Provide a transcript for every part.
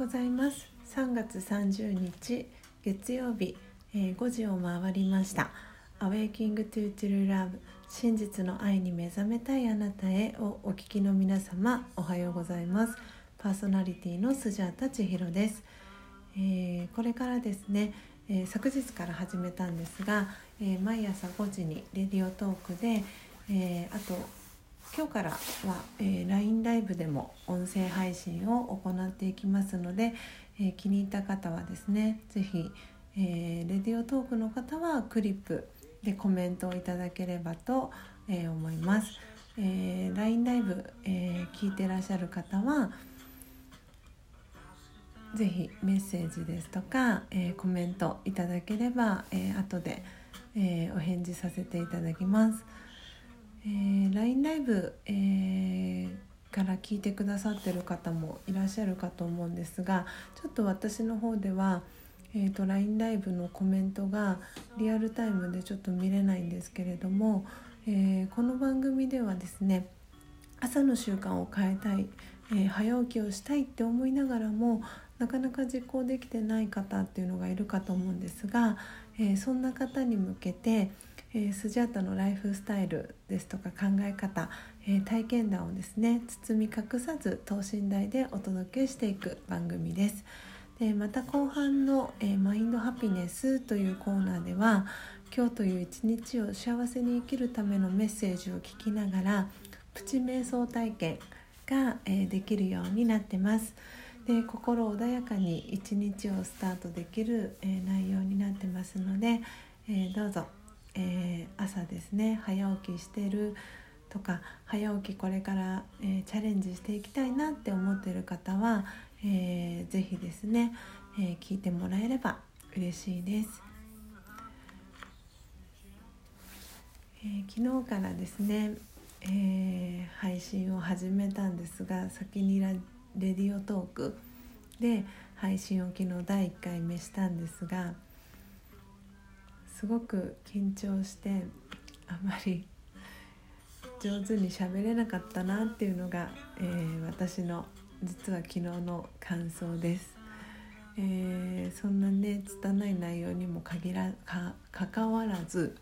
ございます。3月30日月曜日、えー、5時を回りました「Awaking to True Love 真実の愛に目覚めたいあなたへ」をお聞きの皆様おはようございます。パーソナリティのスジャータ千尋です、えー、これからですね、えー、昨日から始めたんですが、え毎朝5時にレディオトークで、えあと今日からは、えー、LINE ライブでも音声配信を行っていきますので、えー、気に入った方はですね是非、えー、レディオトークの方はクリップでコメントをいただければと、えー、思います。えー、LINE ライブ、えー、聞いてらっしゃる方は是非メッセージですとか、えー、コメントいただければ、えー、後で、えー、お返事させていただきます。えー、LINE ライブ、えー、から聞いてくださってる方もいらっしゃるかと思うんですがちょっと私の方では、えーと、LINE ライブのコメントがリアルタイムでちょっと見れないんですけれども、えー、この番組ではですね朝の習慣を変えたい、えー、早起きをしたいって思いながらもなかなか実行できてない方っていうのがいるかと思うんですが、えー、そんな方に向けて、えー、スジャータのライフスタイルですとか考え方、えー、体験談をですね包み隠さず等身大でお届けしていく番組です。でまた後半の、えー、マインドハピネスというコーナーでは今日という一日を幸せに生きるためのメッセージを聞きながらプチ瞑想体験が、え、できるようになってます。で心穏やかに一日をスタートできる、え、内容になってますので、え、どうぞえー、朝ですね早起きしてるとか早起きこれから、えー、チャレンジしていきたいなって思ってる方は、えー、ぜひですね、え聞いてもらえれば嬉しいです、え昨日からですね、え配信を始めたんですが先にラレディオトークで配信を昨日第1回目したんですがすごく緊張してあまり上手に喋れなかったなっていうのが、えー、私の実は昨日の感想です。えー、そんなね拙い内容にも限らか関わらず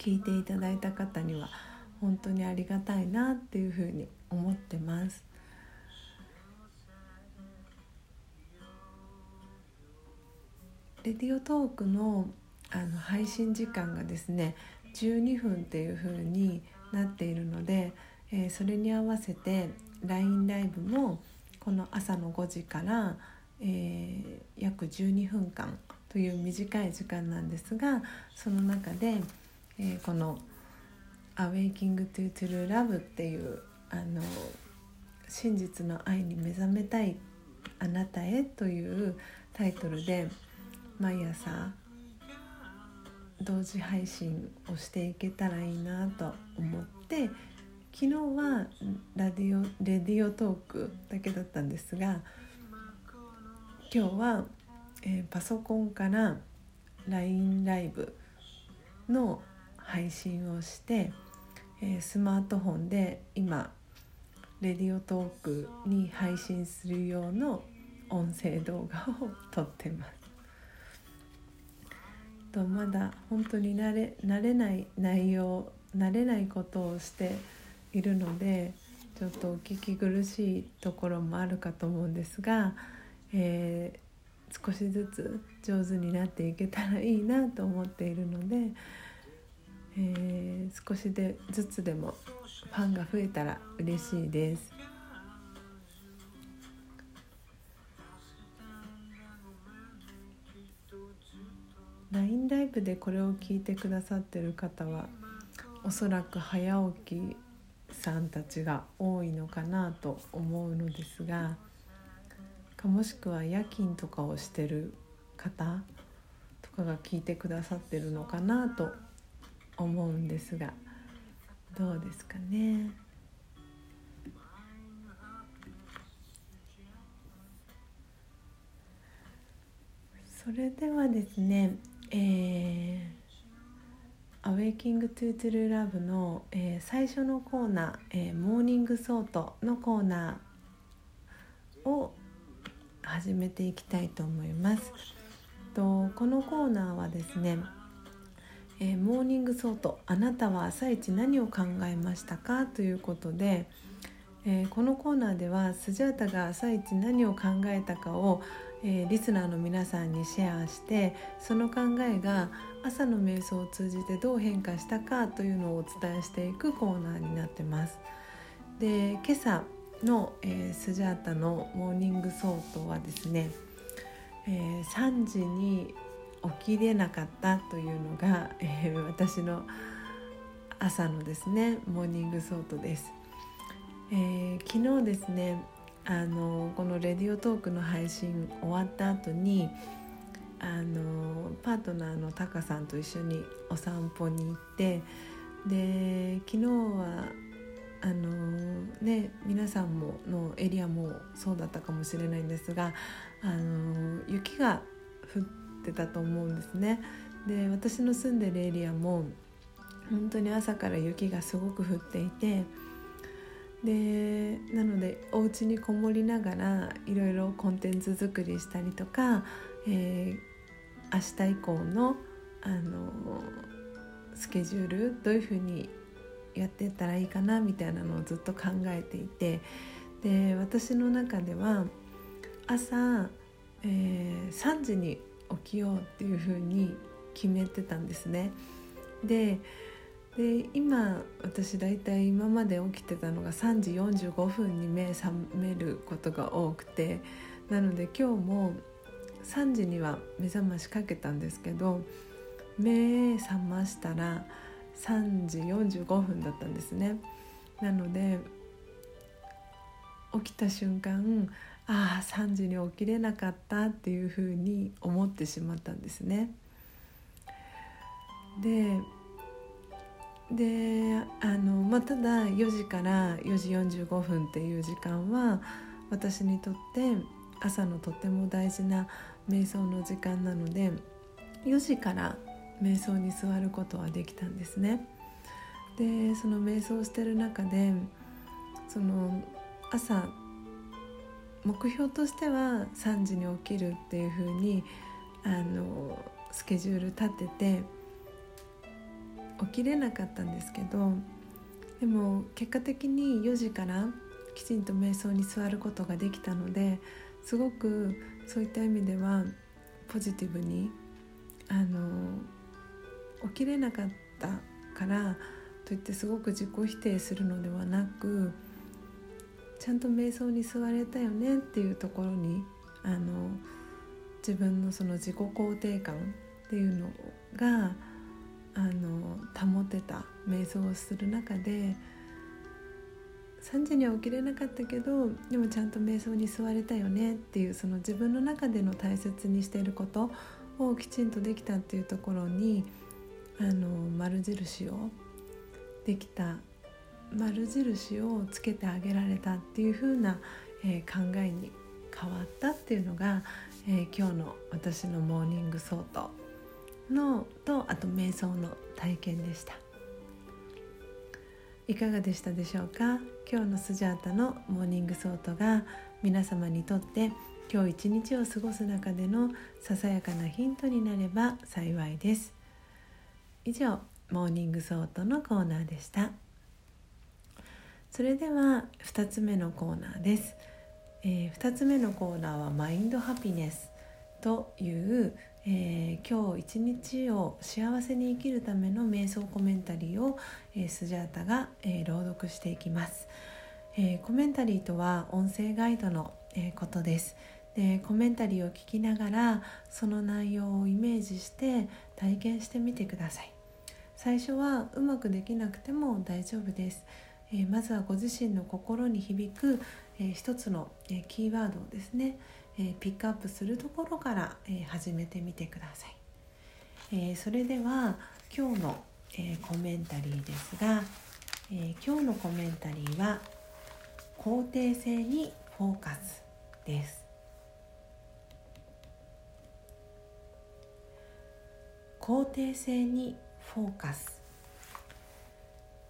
聞いていただいた方には本当にありがたいなっていうふうに思ってます。レディオトークのあの配信時間がですね12分っていう風になっているので、えー、それに合わせて LINE ライブもこの朝の5時から、えー、約12分間という短い時間なんですがその中で、えー、この「Awaking to True Love」っていうあの真実の愛に目覚めたいあなたへというタイトルで毎朝同時配信をしていけたらいいなと思って昨日はラディオレディオトークだけだったんですが今日は、えー、パソコンから LINE ライブの配信をして、えー、スマートフォンで今レディオトークに配信する用の音声動画を撮ってます。とまだ本当に慣れ慣れない内容慣れないことをしているのでちょっとお聞き苦しいところもあるかと思うんですが、えー、少しずつ上手になっていけたらいいなと思っているので、えー、少しでずつでもファンが増えたら嬉しいです。LINE ライブでこれを聞いてくださってる方はおそらく早起きさんたちが多いのかなと思うのですがかもしくは夜勤とかをしてる方とかが聞いてくださってるのかなと思うんですがどうですかね？それではですねえー、 Awakening to True Love の、えー、最初のコーナー、えー、 morning thought のコーナーを始めていきたいと思います。とこのコーナーはですね、えー、 morning thought あなたは朝一何を考えましたか？ということで、えー、このコーナーではスジャータが朝一何を考えたかを、えー、リスナーの皆さんにシェアしてその考えが朝の瞑想を通じてどう変化したかというのをお伝えしていくコーナーになってます。で今朝の、えー、スジャータの morning thought はですね、えー、3時に起きれなかったというのが、えー、私の朝のですね morning thought です。えー、昨日ですねあのこのレディオトークの配信終わった後にあのパートナーのタカさんと一緒にお散歩に行ってで昨日はあのね皆さんものエリアもそうだったかもしれないんですがあの雪が降ってたと思うんですね。で私の住んでるエリアも本当に朝から雪がすごく降っていてでなのでお家にこもりながらいろいろコンテンツ作りしたりとか、えー、明日以降のあのスケジュールどういうふうにやっていったらいいかなみたいなのをずっと考えていてで私の中では朝、えー、3時に起きようっていうふうに決めてたんですね。でで今私大体今まで起きてたのが3時45分に目覚めることが多くてなので今日も3時には目覚ましかけたんですけど目覚ましたら3時45分だったんですね。なので起きた瞬間ああ3時に起きれなかったっていうふうに思ってしまったんですね。でであの、まあ、ただ4時から4時45分っていう時間は私にとって朝のとても大事な瞑想の時間なので4時から瞑想に座ることはできたんですね。でその瞑想してる中でその朝目標としては3時に起きるっていう風にあのスケジュール立てて起きれなかったんですけどでも結果的に4時からきちんと瞑想に座ることができたのですごくそういった意味ではポジティブにあの起きれなかったからといってすごく自己否定するのではなくちゃんと瞑想に座れたよねっていうところにあの自分のその自己肯定感っていうのがあの保てた瞑想をする中で3時には起きれなかったけどでもちゃんと瞑想に座れたよねっていうその自分の中での大切にしていることをきちんとできたっていうところにあの丸印をできた丸印をつけてあげられたっていう風な、えー、考えに変わったっていうのが、えー、今日の私の morning thought。のとあと瞑想の体験でした。いかがでしたでしょうか？今日のスジャータの morning thought が皆様にとって今日一日を過ごす中でのささやかなヒントになれば幸いです。以上 morning thought のコーナーでした。それでは2つ目のコーナーです、えー、2つ目のコーナーは mind happiness という、えー、今日一日を幸せに生きるための瞑想コメンタリーを、えー、スジャータが、えー、朗読していきます、えコメンタリーとは音声ガイドの、えことです。でコメンタリーを聞きながらその内容をイメージして体験してみてください。最初はうまくできなくても大丈夫です、え、まずはご自身の心に響く、えー、一つの、え、キーワードをですね、えピックアップするところから、え始めてみてください、えそれでは今日の、えコメンタリーですが、え今日のコメンタリーは肯定性にフォーカスです。肯定性にフォーカス。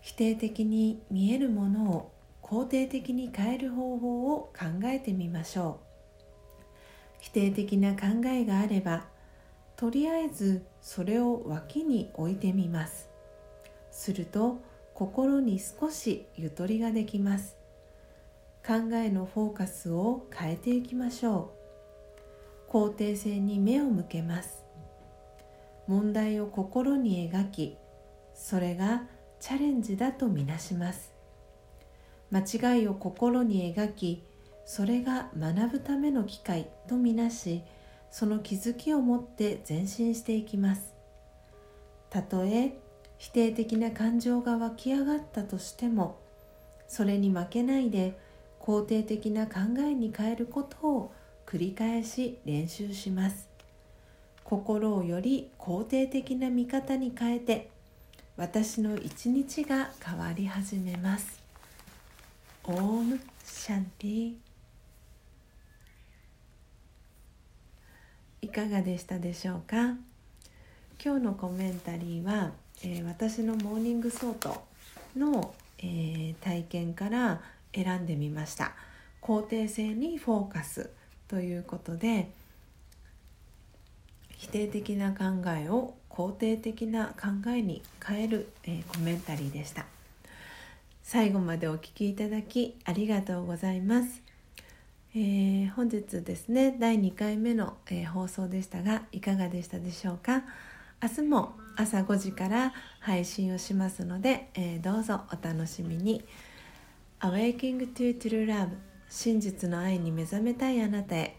否定的に見えるものを肯定的に変える方法を考えてみましょう。定的な考えがあればとりあえずそれを脇に置いてみます。すると心に少しゆとりができます。考えのフォーカスを変えていきましょう。肯定性に目を向けます。問題を心に描きそれがチャレンジだとみなします。間違いを心に描きそれが学ぶための機会とみなしその気づきを持って前進していきます。たとえ否定的な感情が湧き上がったとしてもそれに負けないで肯定的な考えに変えることを繰り返し練習します。心をより肯定的な見方に変えて私の一日が変わり始めます。オームシャンティ。かがでしたでしょうか？今日のコメンタリーは、えー、私の morning thought の、えー、体験から選んでみました。肯定性にフォーカスということで否定的な考えを肯定的な考えに変える、えー、コメンタリーでした。最後までお聴きいただきありがとうございます、えー、本日ですね第2回目の、えー、放送でしたがいかがでしたでしょうか？明日も朝5時から配信をしますので、えどうぞお楽しみに。Awaking to True Love 真実の愛に目覚めたいあなたへ。